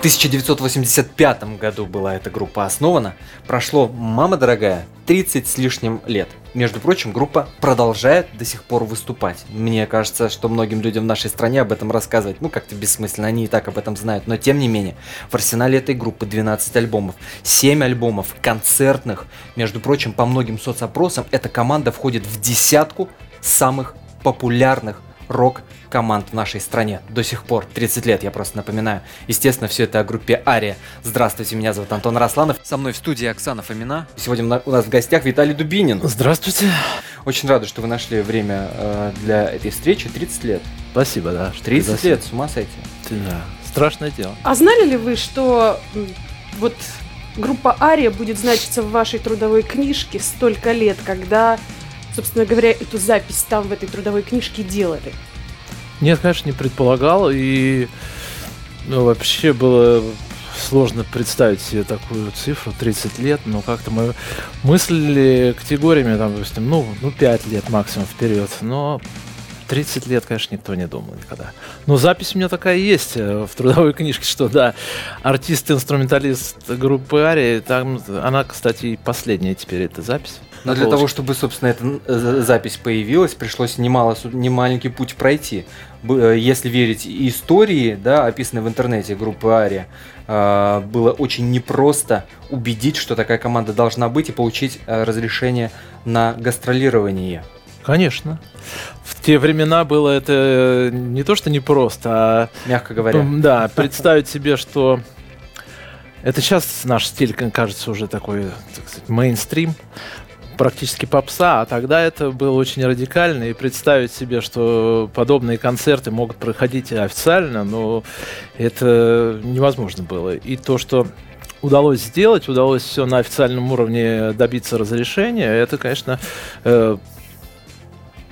1985 году была эта группа основана. Прошло, мама дорогая, 30 с лишним лет. Между прочим, группа продолжает до сих пор выступать. Мне кажется, что многим людям в нашей стране об этом рассказывать, ну, как-то бессмысленно, они и так об этом знают. Но, тем не менее, в арсенале этой группы 12 альбомов, 7 альбомов концертных. Между прочим, по многим соцопросам эта команда входит в десятку самых популярных рок-команд в нашей стране до сих пор. 30 лет, я просто напоминаю. Естественно, все это о группе Ария. Здравствуйте, меня зовут Антон Росланов. Со мной в студии Оксана Фомина. Сегодня у нас в гостях Виталий Дубинин. Здравствуйте. Очень рада, что вы нашли время э, для этой встречи. 30 лет. Спасибо, да. 30 лет, с ума сойти. Да, страшное дело. А знали ли вы, что вот группа Ария будет значиться в вашей трудовой книжке столько лет, когда собственно говоря, эту запись там в этой трудовой книжке делали? Нет, конечно, не предполагал. И ну, вообще было сложно представить себе такую цифру, 30 лет, но как-то мы мыслили категориями, там, допустим, ну, ну 5 лет максимум вперед, но 30 лет, конечно, никто не думал никогда. Но запись у меня такая есть э, в трудовой книжке, что да, артист-инструменталист группы Арии, там, она, кстати, последняя теперь эта запись. Но для того, чтобы, собственно, эта э, запись появилась, пришлось немало, немаленький путь пройти. Э, если верить истории, да, описанной в интернете группы Ария, э, было очень непросто убедить, что такая команда должна быть и получить разрешение на гастролирование. Конечно. В те времена было это не то, что непросто, а... Мягко говоря. Да, представить себе, что это сейчас наш стиль кажется уже такой, так сказать, мейнстрим практически попса, а тогда это было очень радикально, и представить себе, что подобные концерты могут проходить официально, но это невозможно было. И то, что удалось сделать, удалось все на официальном уровне добиться разрешения, это, конечно, э,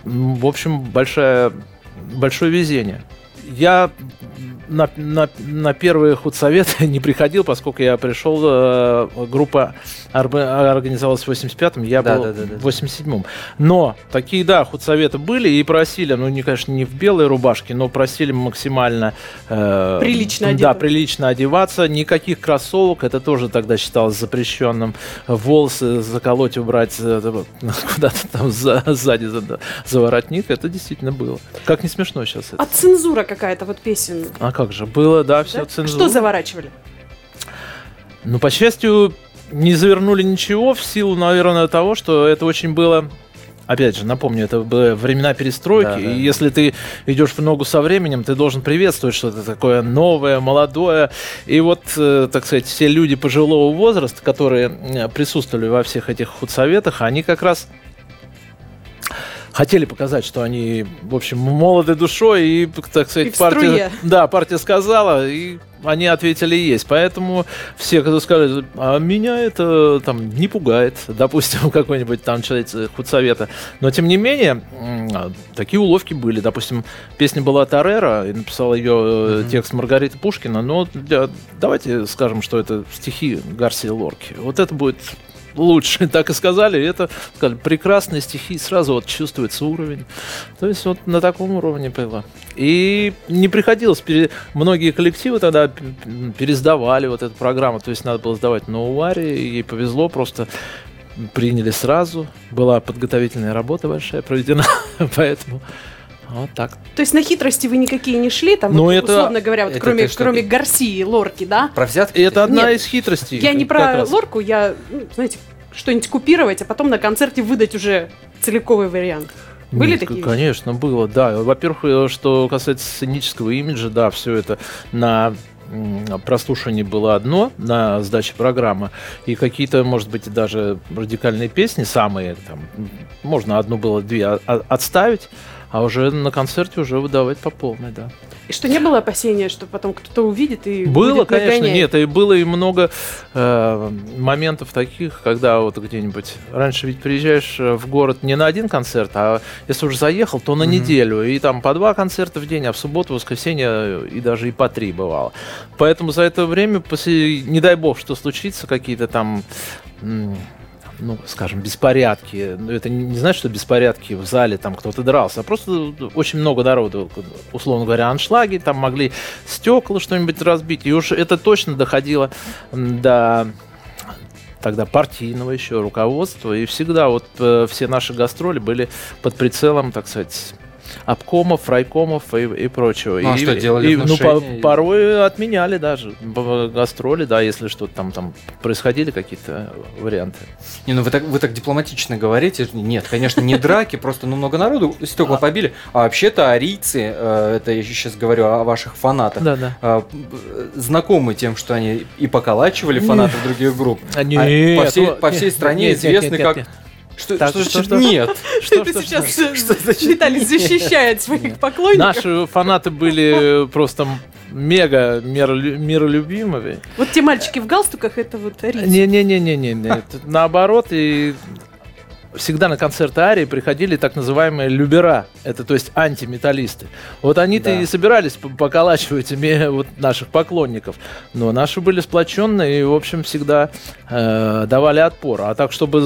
в общем, большое, большое везение. Я на, на, на первые худсоветы не приходил, поскольку я пришел, э, группа организовалась в 85-м, я да, был да, да, в 87-м. Но такие, да, худсоветы были и просили, ну, не, конечно, не в белой рубашке, но просили максимально... Э, прилично одеваться. Да, прилично одеваться, никаких кроссовок, это тоже тогда считалось запрещенным. Волосы заколоть, убрать э, куда-то там за, сзади за, за воротник, это действительно было. Как не смешно сейчас это. А цензура какая-то вот песен? А как же, было, да, все да? цензура. Что заворачивали? Ну, по счастью, не завернули ничего в силу, наверное, того, что это очень было опять же, напомню, это были времена перестройки, да, да. и если ты идешь в ногу со временем, ты должен приветствовать что-то такое новое, молодое. И вот, э, так сказать, все люди пожилого возраста, которые э, присутствовали во всех этих худсоветах, они как раз хотели показать, что они, в общем, молоды душой и, так сказать, и партия, да, партия сказала, и они ответили есть. Поэтому все, когда сказали, а меня это там не пугает, допустим, какой-нибудь там человек худсовета. Но тем не менее, такие уловки были. Допустим, песня была Тарера, и написал ее mm-hmm. текст Маргарита Пушкина, но для, давайте скажем, что это стихи Гарсия Лорки. Вот это будет лучше, так и сказали. Это сказали, прекрасные стихи, сразу вот чувствуется уровень. То есть вот на таком уровне было. И не приходилось, пере... многие коллективы тогда пересдавали вот эту программу, то есть надо было сдавать на Уаре, ей повезло, просто приняли сразу, была подготовительная работа большая проведена, поэтому вот так. То есть на хитрости вы никакие не шли, там, ну, вот, это, условно говоря, вот, это, кроме, это кроме Гарсии, Лорки, да? Про взятки? Это одна Нет, из хитростей. Я не про раз. Лорку, я, ну, знаете, что-нибудь купировать, а потом на концерте выдать уже целиковый вариант. Были Нет, такие? Конечно, вещи? было, да. Во-первых, э, что касается сценического имиджа, да, все это на прослушивание было одно на сдаче программы, и какие-то, может быть, даже радикальные песни самые, там, можно одну было, две отставить, а уже на концерте уже выдавать по полной, да. И что не было опасения, что потом кто-то увидит и было, будет конечно, нагонять? нет, и было и много э, моментов таких, когда вот где-нибудь раньше ведь приезжаешь э, в город не на один концерт, а если уже заехал, то на Мгм. неделю и там по два концерта в день, а в субботу, воскресенье и даже и по три бывало. Поэтому за это время, после, не дай бог, что случится, какие-то там ну, скажем, беспорядки. Ну, это не, значит, что беспорядки в зале, там кто-то дрался, а просто очень много народу, условно говоря, аншлаги, там могли стекла что-нибудь разбить. И уж это точно доходило до тогда партийного еще руководства. И всегда вот э, все наши гастроли были под прицелом, так сказать, обкомов, райкомов и, и прочего. Ну, а и, что, делали и, ну, по- внушения? порой отменяли даже гастроли, да, если что-то там, там происходили какие-то варианты. Не, ну вы так, вы так дипломатично говорите. Нет, конечно, не драки, просто ну, много народу стекла А. побили. А вообще-то арийцы, э, это я сейчас говорю о ваших фанатах, Да, да. э, знакомы тем, что они и поколачивали фанатов других групп. А, по всей- вот, по всей стране известны как- Что, Так, что что, что? нет? Что, Это что, сейчас что? Что Виталий защищает своих поклонников. Наши фанаты были просто мега миролю- миролюбимыми. Вот те мальчики в галстуках, это вот. Не-не-не-не-не. Наоборот, и всегда на концерты Арии приходили так называемые любера, это то есть антиметаллисты. Вот они-то Да. и собирались поколачивать ими вот наших поклонников. Но наши были сплоченные и, в общем, всегда э, давали отпор. А так, чтобы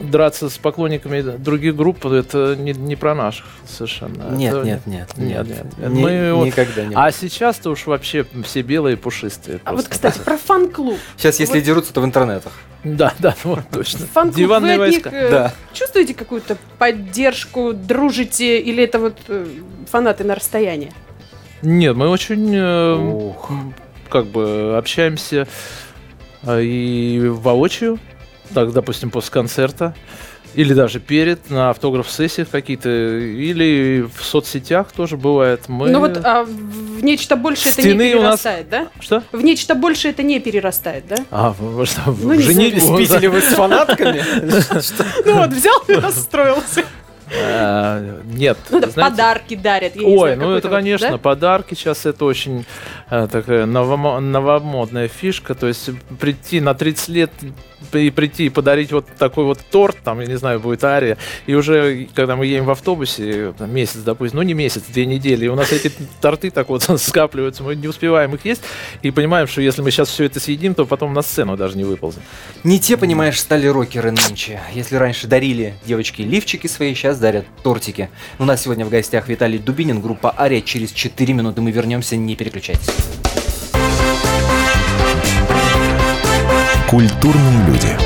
драться с поклонниками других групп, это не, не про наших совершенно. Нет, Это- нет, нет, Нет, нет. нет. Ни- Мы вот- Никогда не. А сейчас-то уж вообще все белые пушистые. А вот, просто. кстати, про фан-клуб. Сейчас, если вот- дерутся, то в интернетах. Да, да, вот точно. Фан-клуб, Диванные войска. Да. чувствуете какую-то поддержку, дружите, или это вот э, фанаты на расстоянии? Нет, мы очень э, как бы общаемся э, и воочию, так, допустим, после концерта, или даже перед, на автограф-сессиях какие-то, или в соцсетях тоже бывает. Мы... Ну вот а в нечто большее это не Стены у нас- перерастает, да? Что? В нечто большее это не перерастает, да? А, вы что, Ну, не женились? Спите ли вы с фанатками? Ну вот, взял и расстроился. А, Нет. Ну подарки дарят. я не Ой, ну это, конечно, да? подарки сейчас это очень такая новомо- новомодная фишка. То есть прийти на 30 лет и прийти и подарить вот такой вот торт, там, я не знаю, будет ария, и уже, когда мы едем в автобусе, месяц, допустим, ну не месяц, две недели, и у нас эти торты так вот скапливаются, мы не успеваем их есть, и понимаем, что если мы сейчас все это съедим, то потом на сцену даже не выползем. Не те, понимаешь, стали рокеры нынче. Если раньше дарили девочки лифчики свои, сейчас дарят тортики. У нас сегодня в гостях Виталий Дубинин, группа Ария. Через 4 минуты мы вернемся, не переключайтесь. Культурные люди.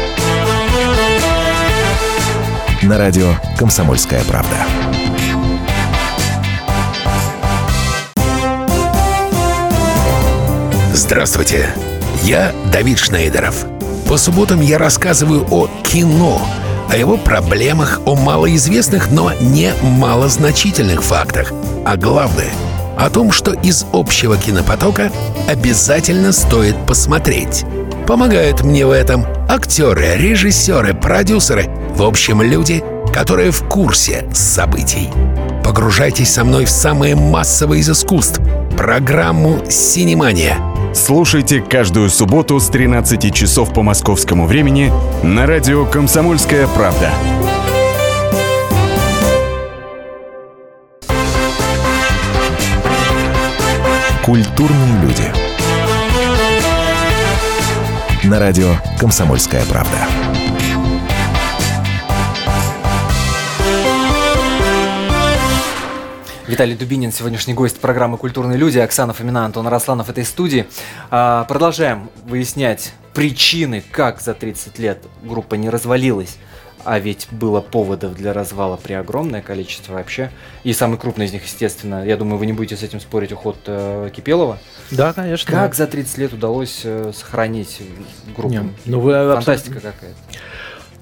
На радио «Комсомольская правда». Здравствуйте, я Давид Шнейдеров. По субботам я рассказываю о кино, о его проблемах, о малоизвестных, но не малозначительных фактах. А главное, о том, что из общего кинопотока обязательно стоит посмотреть. Помогают мне в этом актеры, режиссеры, продюсеры, в общем, люди, которые в курсе событий. Погружайтесь со мной в самое массовое из искусств – программу «Синемания». Слушайте каждую субботу с 13 часов по московскому времени на радио «Комсомольская правда». Культурные люди. На радио «Комсомольская правда». Виталий Дубинин, сегодняшний гость программы «Культурные люди», Оксана Фомина, Антон Росланов этой студии. А, продолжаем выяснять причины, как за 30 лет группа не развалилась. А ведь было поводов для развала при огромное количество вообще. И самый крупный из них, естественно, я думаю, вы не будете с этим спорить, уход э, Кипелова. Да, конечно. Как за 30 лет удалось э, сохранить группу? Не, ну вы абсолютно- Фантастика какая-то.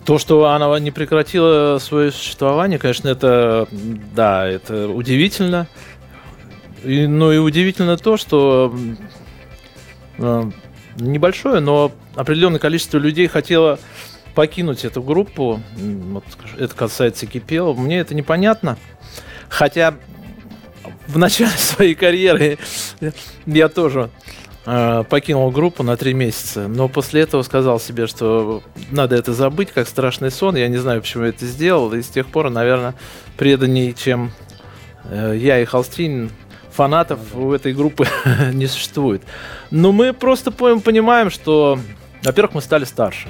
То, что она не прекратила свое существование, конечно, это, да, это удивительно. И, ну и удивительно то, что э, небольшое, но определенное количество людей хотело покинуть эту группу. Вот, это касается Кипела. Мне это непонятно. Хотя в начале своей карьеры я тоже э, покинул группу на три месяца, но после этого сказал себе, что надо это забыть, как страшный сон. Я не знаю, почему я это сделал, и с тех пор, наверное, преданней, чем э, я и Холстин, фанатов у этой группы не существует. Но мы просто понимаем, что, во-первых, мы стали старше.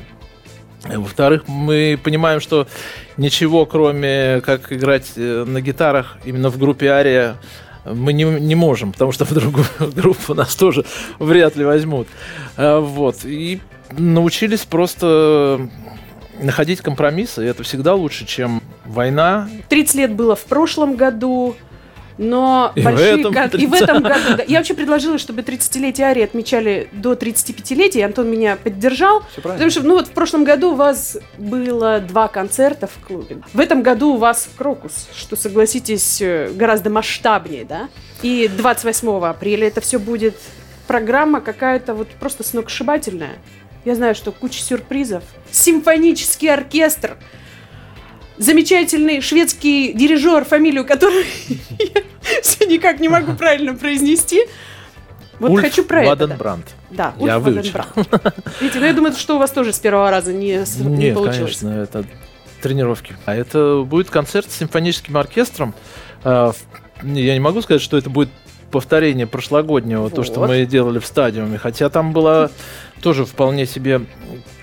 Во-вторых, мы понимаем, что ничего, кроме как играть э, на гитарах именно в группе Ария, мы не, не можем, потому что в другую группу нас тоже вряд ли возьмут. А, вот. И научились просто находить компромиссы, и это всегда лучше, чем война. 30 лет было в прошлом году, но и большие в этом, год... и в этом году. Да. Я вообще предложила, чтобы 30-летие Арии отмечали до 35-летия. Антон меня поддержал. Потому что ну, вот в прошлом году у вас было два концерта в клубе. В этом году у вас Крокус, что, согласитесь, э, гораздо масштабнее, да? И 28 апреля это все будет программа какая-то вот просто сногсшибательная. Я знаю, что куча сюрпризов. Симфонический оркестр замечательный шведский дирижер, фамилию которой я никак не могу правильно произнести. Вот Ульф хочу про Ваденбранд. это. Да, Ульф я Ваденбранд. Видите, ну я думаю, что у вас тоже с первого раза не, не Нет, получилось. конечно, это тренировки. А это будет концерт с симфоническим оркестром. А, я не могу сказать, что это будет повторение прошлогоднего, вот. то, что мы делали в стадиуме. Хотя там было тоже вполне себе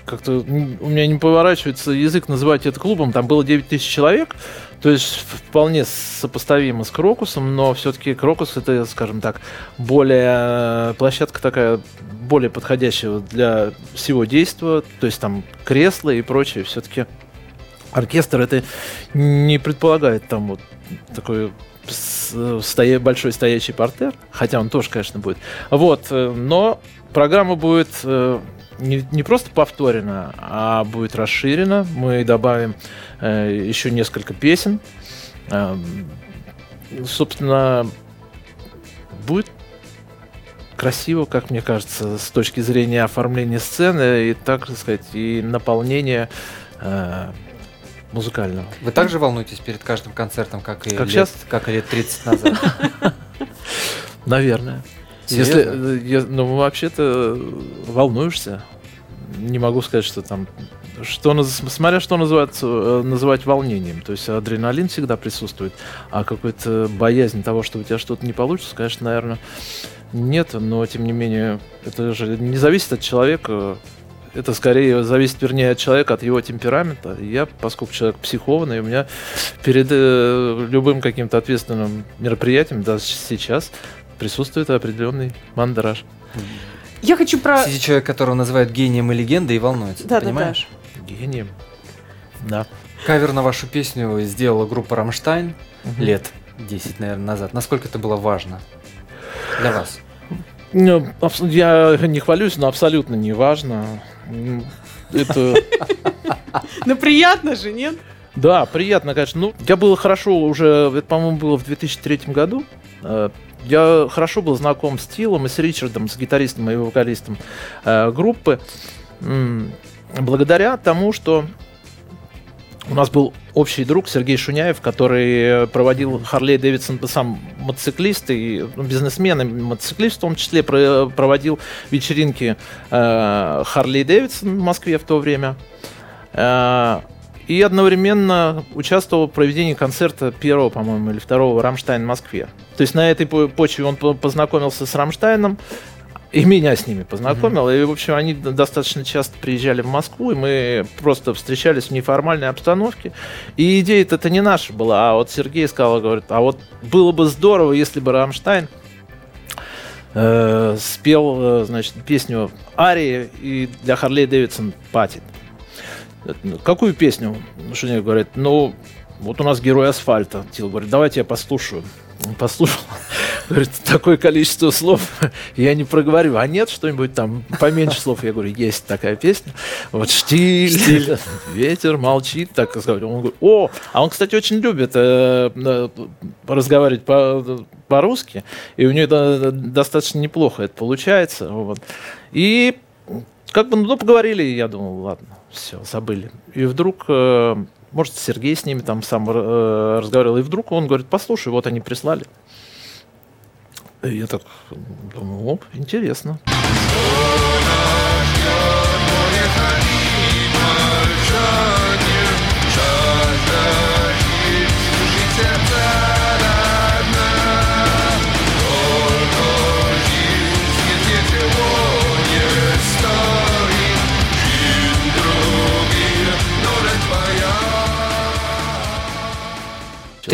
как-то у меня не поворачивается язык называть это клубом. Там было 9 тысяч человек, то есть вполне сопоставимо с Крокусом, но все-таки Крокус это, скажем так, более площадка такая более подходящая для всего действия, то есть там кресла и прочее. Все-таки оркестр это не предполагает там вот такой стоя, большой стоящий портер, хотя он тоже, конечно, будет. Вот, э, но программа будет э, не, не просто повторена, а будет расширена. Мы добавим э, еще несколько песен. Э, собственно, будет красиво, как мне кажется, с точки зрения оформления сцены и, так сказать, и наполнения э, музыкального. Вы также волнуетесь перед каждым концертом, как и, как лет, сейчас? Как и лет 30 назад? Наверное. Если, э, я, ну, вообще-то волнуешься. Не могу сказать, что там что, смотря что называть, э, называть волнением. То есть адреналин всегда присутствует, а какой-то боязнь того, что у тебя что-то не получится, конечно, наверное, нет. Но, тем не менее, это же не зависит от человека. Это скорее зависит, вернее, от человека, от его темперамента. Я, поскольку человек психованный, у меня перед э, любым каким-то ответственным мероприятием, даже сейчас, присутствует определенный мандраж. Я хочу про... Сидит человек, которого называют гением и легендой, и волнуется, да, понимаешь? Да, да. Гением. Да. Кавер на вашу песню сделала группа «Рамштайн» угу. лет 10, наверное, назад. Насколько это было важно для вас? Ну, я не хвалюсь, но абсолютно не важно. Это... Ну приятно же, нет? Да, приятно, конечно. Ну, я было хорошо уже, это, по-моему, было в 2003 году. Э, я хорошо был знаком с Тилом и с Ричардом, с гитаристом и вокалистом э, группы, благодаря тому, что у нас был общий друг Сергей Шуняев, который проводил Харлей Дэвидсон, сам мотоциклист и ну, бизнесмен, и мотоциклист в том числе, проводил вечеринки э, Харлей Дэвидсон в Москве в то время. И одновременно участвовал в проведении концерта первого, по-моему, или второго Рамштайн в Москве. То есть на этой почве он познакомился с Рамштайном, и меня с ними познакомил. Mm-hmm. И, в общем, они достаточно часто приезжали в Москву, и мы просто встречались в неформальной обстановке. И идея это не наша была, а вот Сергей сказал, говорит, а вот было бы здорово, если бы Рамштайн э, спел, э, значит, песню Арии и для Харлей Дэвидсон Пати. Какую песню? Шуня говорит, ну, вот у нас герой асфальта. Тил говорит, давайте я послушаю. Он послушал, говорит, такое количество слов я не проговорю. А нет что-нибудь там поменьше слов? Я говорю, есть такая песня. Вот штиль, штиль. ветер молчит, так сказать. Он говорит, о, а он, кстати, очень любит э, э разговаривать по, по-русски, и у него это достаточно неплохо это получается. Вот. И как бы, ну, поговорили, я думал, ладно, все, забыли. И вдруг э, может, Сергей с ними там сам э, разговаривал, и вдруг он говорит, послушай, вот они прислали. И я так думаю, оп, интересно.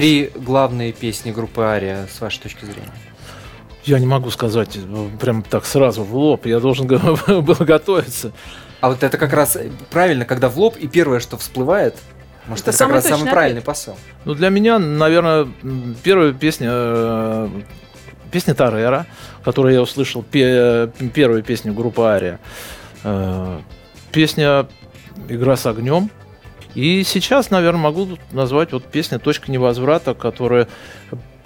Три главные песни группы Ария, с вашей точки зрения. Я не могу сказать ну, прям так сразу в лоб. Я должен был готовиться. А вот это как раз правильно, когда в лоб, и первое, что всплывает, может, это, это как раз самый правильный посыл. Ну, для меня, наверное, первая песня, э, песня Тарера, которую я услышал, пе, первую песню группы Ария. Э, песня «Игра с огнем», и сейчас, наверное, могу назвать вот песню «Точка невозврата», которая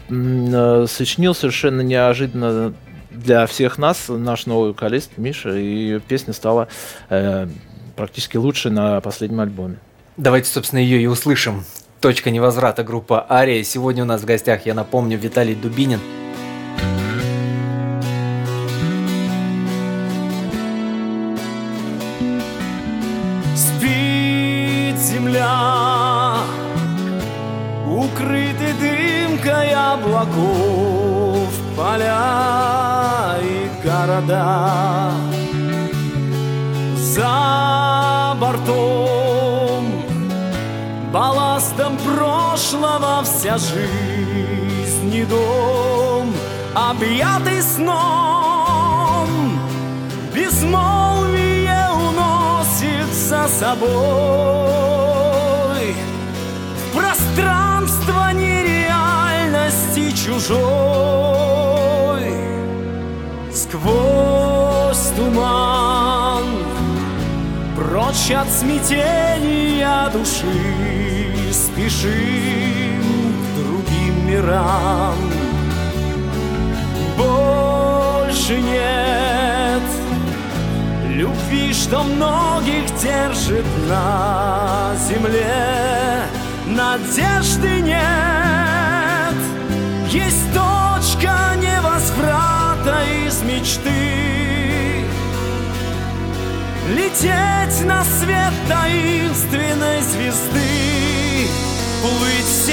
э, сочинил совершенно неожиданно для всех нас наш новый вокалист Миша, и песня стала э, практически лучшей на последнем альбоме. Давайте, собственно, ее и услышим. Точка невозврата группа Ария. Сегодня у нас в гостях, я напомню, Виталий Дубинин. Вся жизнь и дом Объятый сном. Безмолвие уносит за собой В пространство нереальности чужой. Сквозь туман Прочь от смятения души другим мирам Больше нет Любви, что многих держит на земле. Надежды нет. Есть точка невозврата из мечты. Лететь на свет таинственной звезды Плыть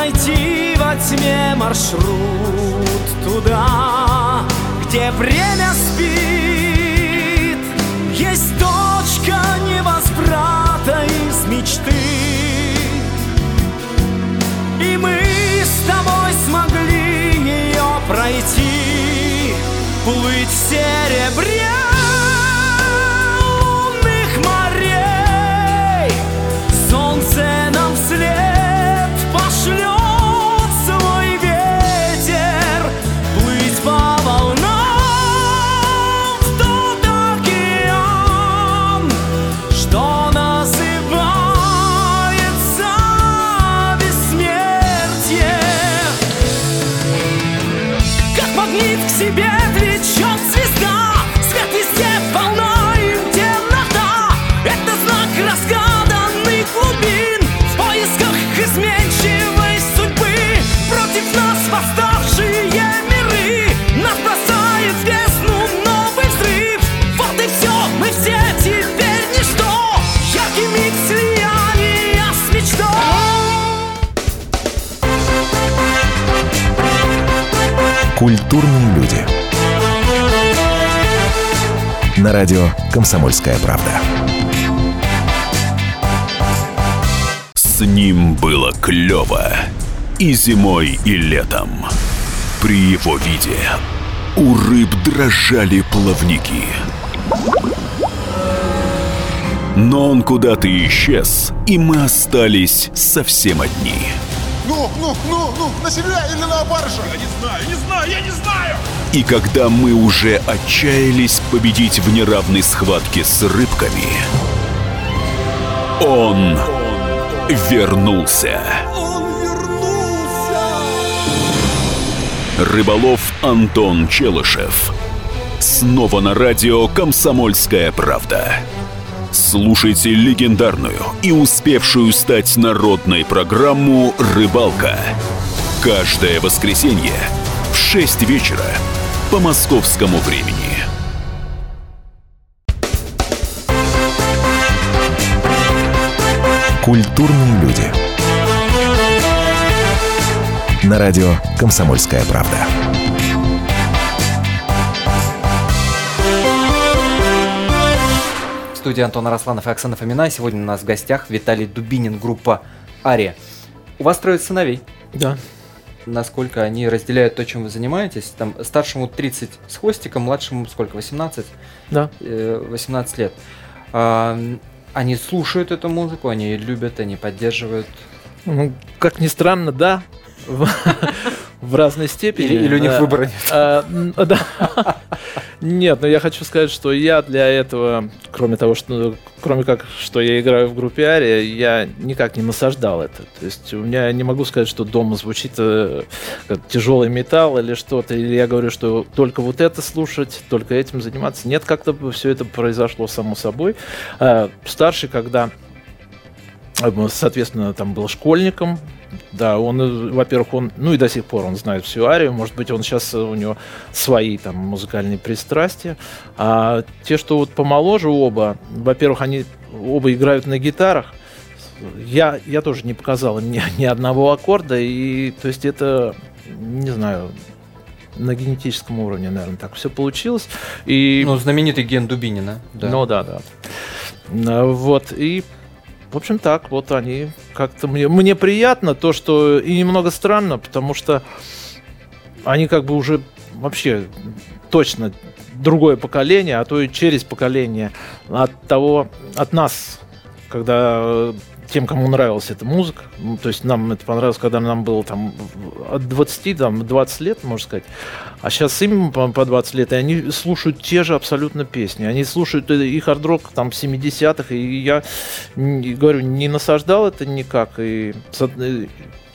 в серебре тьме маршрут туда, где время спит. Есть точка невозврата из мечты. И мы с тобой смогли ее пройти, плыть в серебре. Культурные люди. На радио «Комсомольская правда». С ним было клево и зимой, и летом. При его виде у рыб дрожали плавники. Но он куда-то исчез, и мы остались совсем одни. Ну, ну, ну, ну, на себя или на баржу? Я не знаю, не знаю, я не знаю! И когда мы уже отчаялись победить в неравной схватке с рыбками, он вернулся. Он вернулся! Рыболов Антон Челышев. Снова на радио «Комсомольская правда». Слушайте легендарную и успевшую стать народной программу «Рыбалка». Каждое воскресенье в 6 вечера по московскому времени. Культурные люди. На радио «Комсомольская правда». Студии Антон Арасланов и Оксана Фомина. Сегодня у нас в гостях Виталий Дубинин, группа «Ария». У вас трое сыновей. Да. Насколько они разделяют то, чем вы занимаетесь? Там старшему 30 с хвостиком, младшему сколько? 18? Да. 18 лет. А, они слушают эту музыку, они любят, они поддерживают. Ну, как ни странно, да. В разной степени. Или, или у них выбора нет. А, да. Нет, но я хочу сказать, что я для этого, кроме того, что, кроме как, что я играю в группе Ария, я никак не насаждал это. То есть у меня не могу сказать, что дома звучит э, тяжелый металл или что-то, или я говорю, что только вот это слушать, только этим заниматься. Нет, как-то все это произошло само собой. А, старший, когда соответственно, там был школьником, да, он, э, во-первых, он, ну и до сих пор он знает всю арию, может быть, он сейчас, э, у него свои там музыкальные пристрастия. А те, что вот помоложе оба, во-первых, они оба играют на гитарах, я, я тоже не показал ни, ни одного аккорда, и то есть это, не знаю, на генетическом уровне, наверное, так все получилось. И... Ну, знаменитый ген Дубинина. Да. Ну да, да. Вот, и в общем, так, вот они как-то мне, мне приятно то, что и немного странно, потому что они как бы уже вообще точно другое поколение, а то и через поколение от того, от нас, когда тем, кому нравилась эта музыка. Ну, то есть нам это понравилось, когда нам было там от 20 там, 20 лет, можно сказать. А сейчас им по, по 20 лет, и они слушают те же абсолютно песни. Они слушают и хард-рок там 70-х, и я говорю, не насаждал это никак. И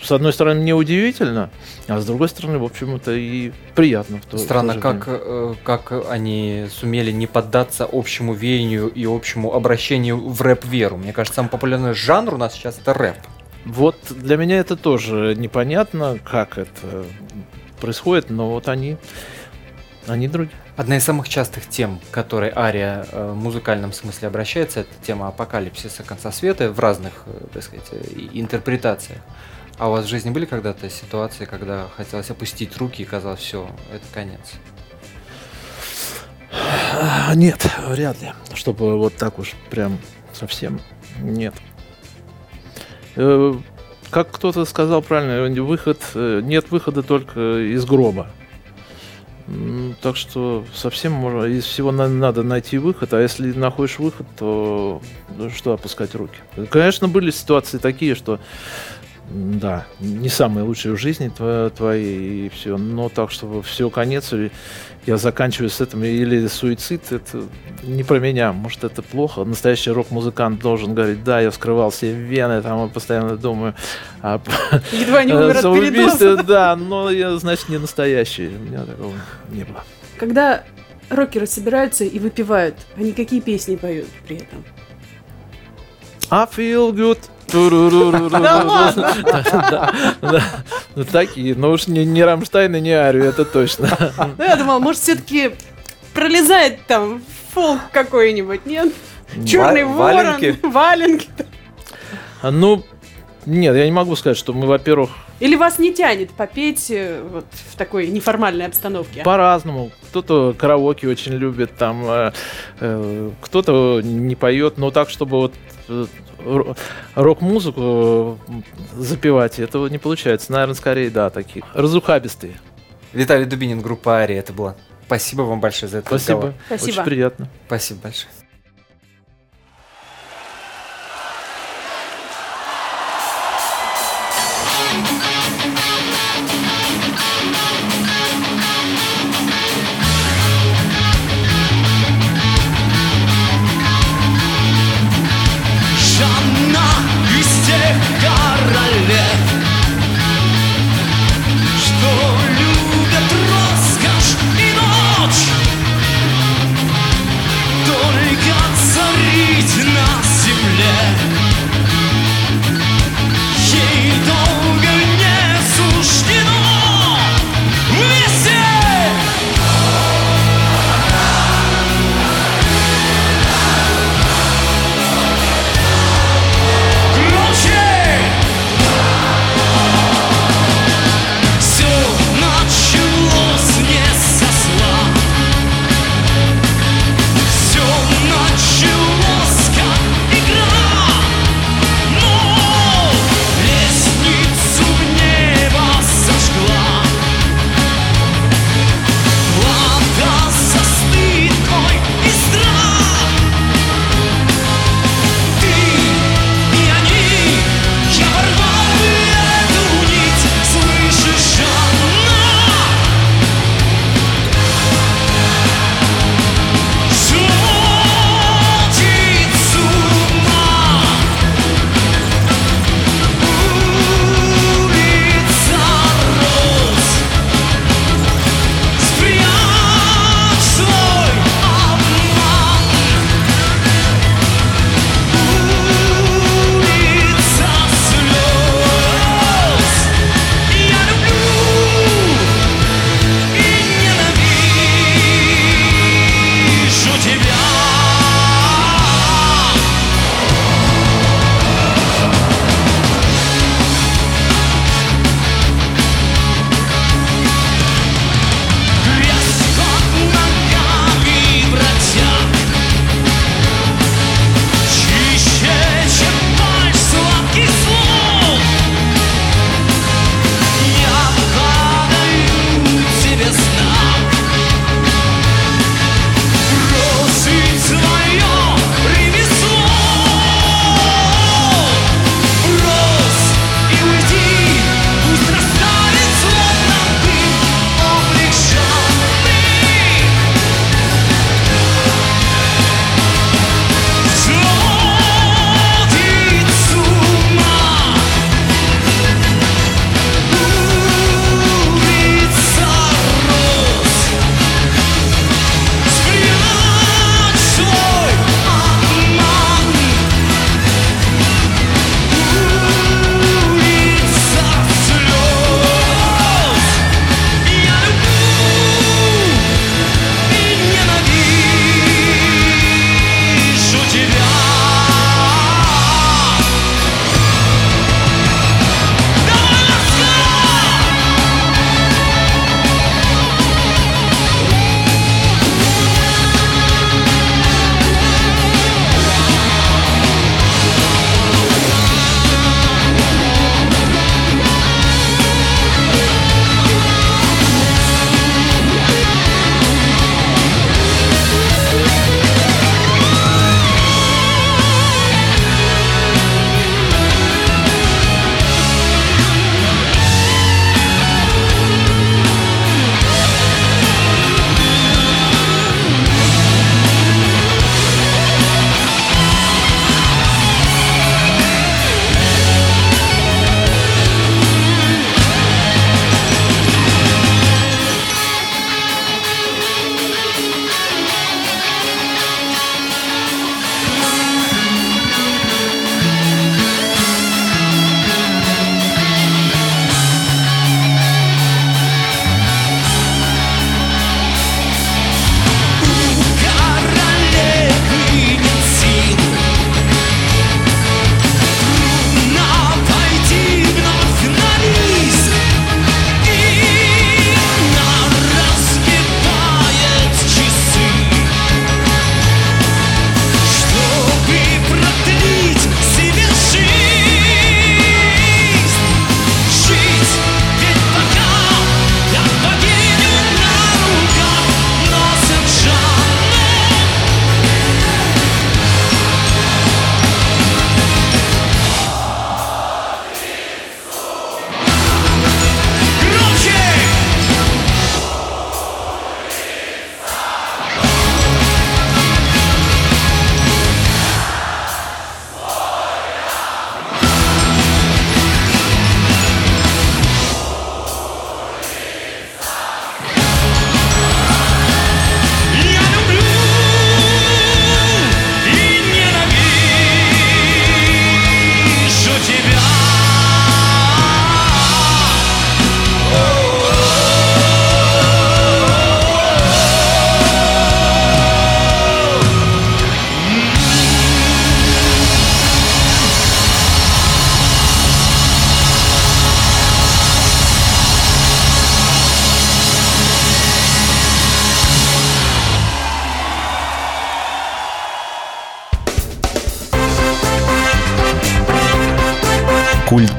с одной стороны, мне удивительно, а с другой стороны, в общем, это и приятно. В то, Странно, в как, э, как они сумели не поддаться общему веянию и общему обращению в рэп-веру. Мне кажется, самый популярный жанр у нас сейчас это рэп. Вот для меня это тоже непонятно, как это происходит, но вот они, они другие. Одна из самых частых тем, к которой Ария э, в музыкальном смысле обращается, это тема апокалипсиса конца света в разных, э, так сказать, интерпретациях. А у вас в жизни были когда-то ситуации, когда хотелось опустить руки и казалось, все, это конец? Нет, вряд ли. Чтобы вот так уж прям совсем нет. Э, как кто-то сказал правильно, выход, э, нет выхода только из гроба. Так что совсем можно, из всего надо найти выход, а если находишь выход, то ну, что опускать руки. Конечно, были ситуации такие, что да, не самые лучшие в жизни твои и все. Но так, чтобы все конец, или я заканчиваю с этим, или суицид, это не про меня. Может, это плохо. Настоящий рок-музыкант должен говорить, да, я вскрывал все вены, там, я постоянно думаю. А, Едва не умер от. Да, но я, значит, не настоящий. У меня такого не было. Когда рокеры собираются и выпивают, они какие песни поют при этом? I feel good. Ну такие, но уж не Рамштайн и не Арию, это точно. Ну я думал, может все-таки пролезает там фолк какой-нибудь, нет? Черный ворон, валенки. Ну, нет, я не могу сказать, что мы, во-первых, Или вас не тянет попеть э, вот в такой неформальной обстановке? По-разному. Кто-то караоке очень любит, там э, э, кто-то не поет, но так, чтобы вот рок-музыку запевать, этого не получается. Наверное, скорее, да, такие разухабистые. Виталий Дубинин, группа Ария, это было. Спасибо вам большое за это. Спасибо. Разговор. Спасибо. Очень приятно. Спасибо большое.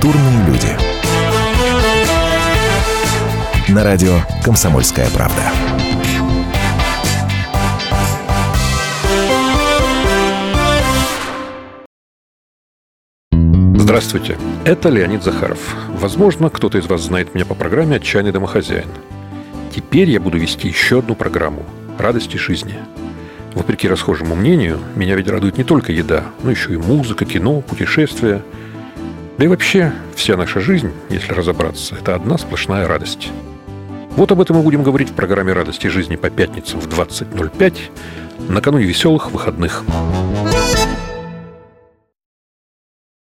Культурные люди. На радио «Комсомольская правда». Здравствуйте, это Леонид Захаров. Возможно, кто-то из вас знает меня по программе «Отчаянный домохозяин». Теперь я буду вести еще одну программу «Радости жизни». Вопреки расхожему мнению, меня ведь радует не только еда, но еще и музыка, кино, путешествия. Да и вообще, вся наша жизнь, если разобраться, это одна сплошная радость. Вот об этом мы будем говорить в программе «Радости жизни» по пятницам в 20.05 накануне веселых выходных. Музыка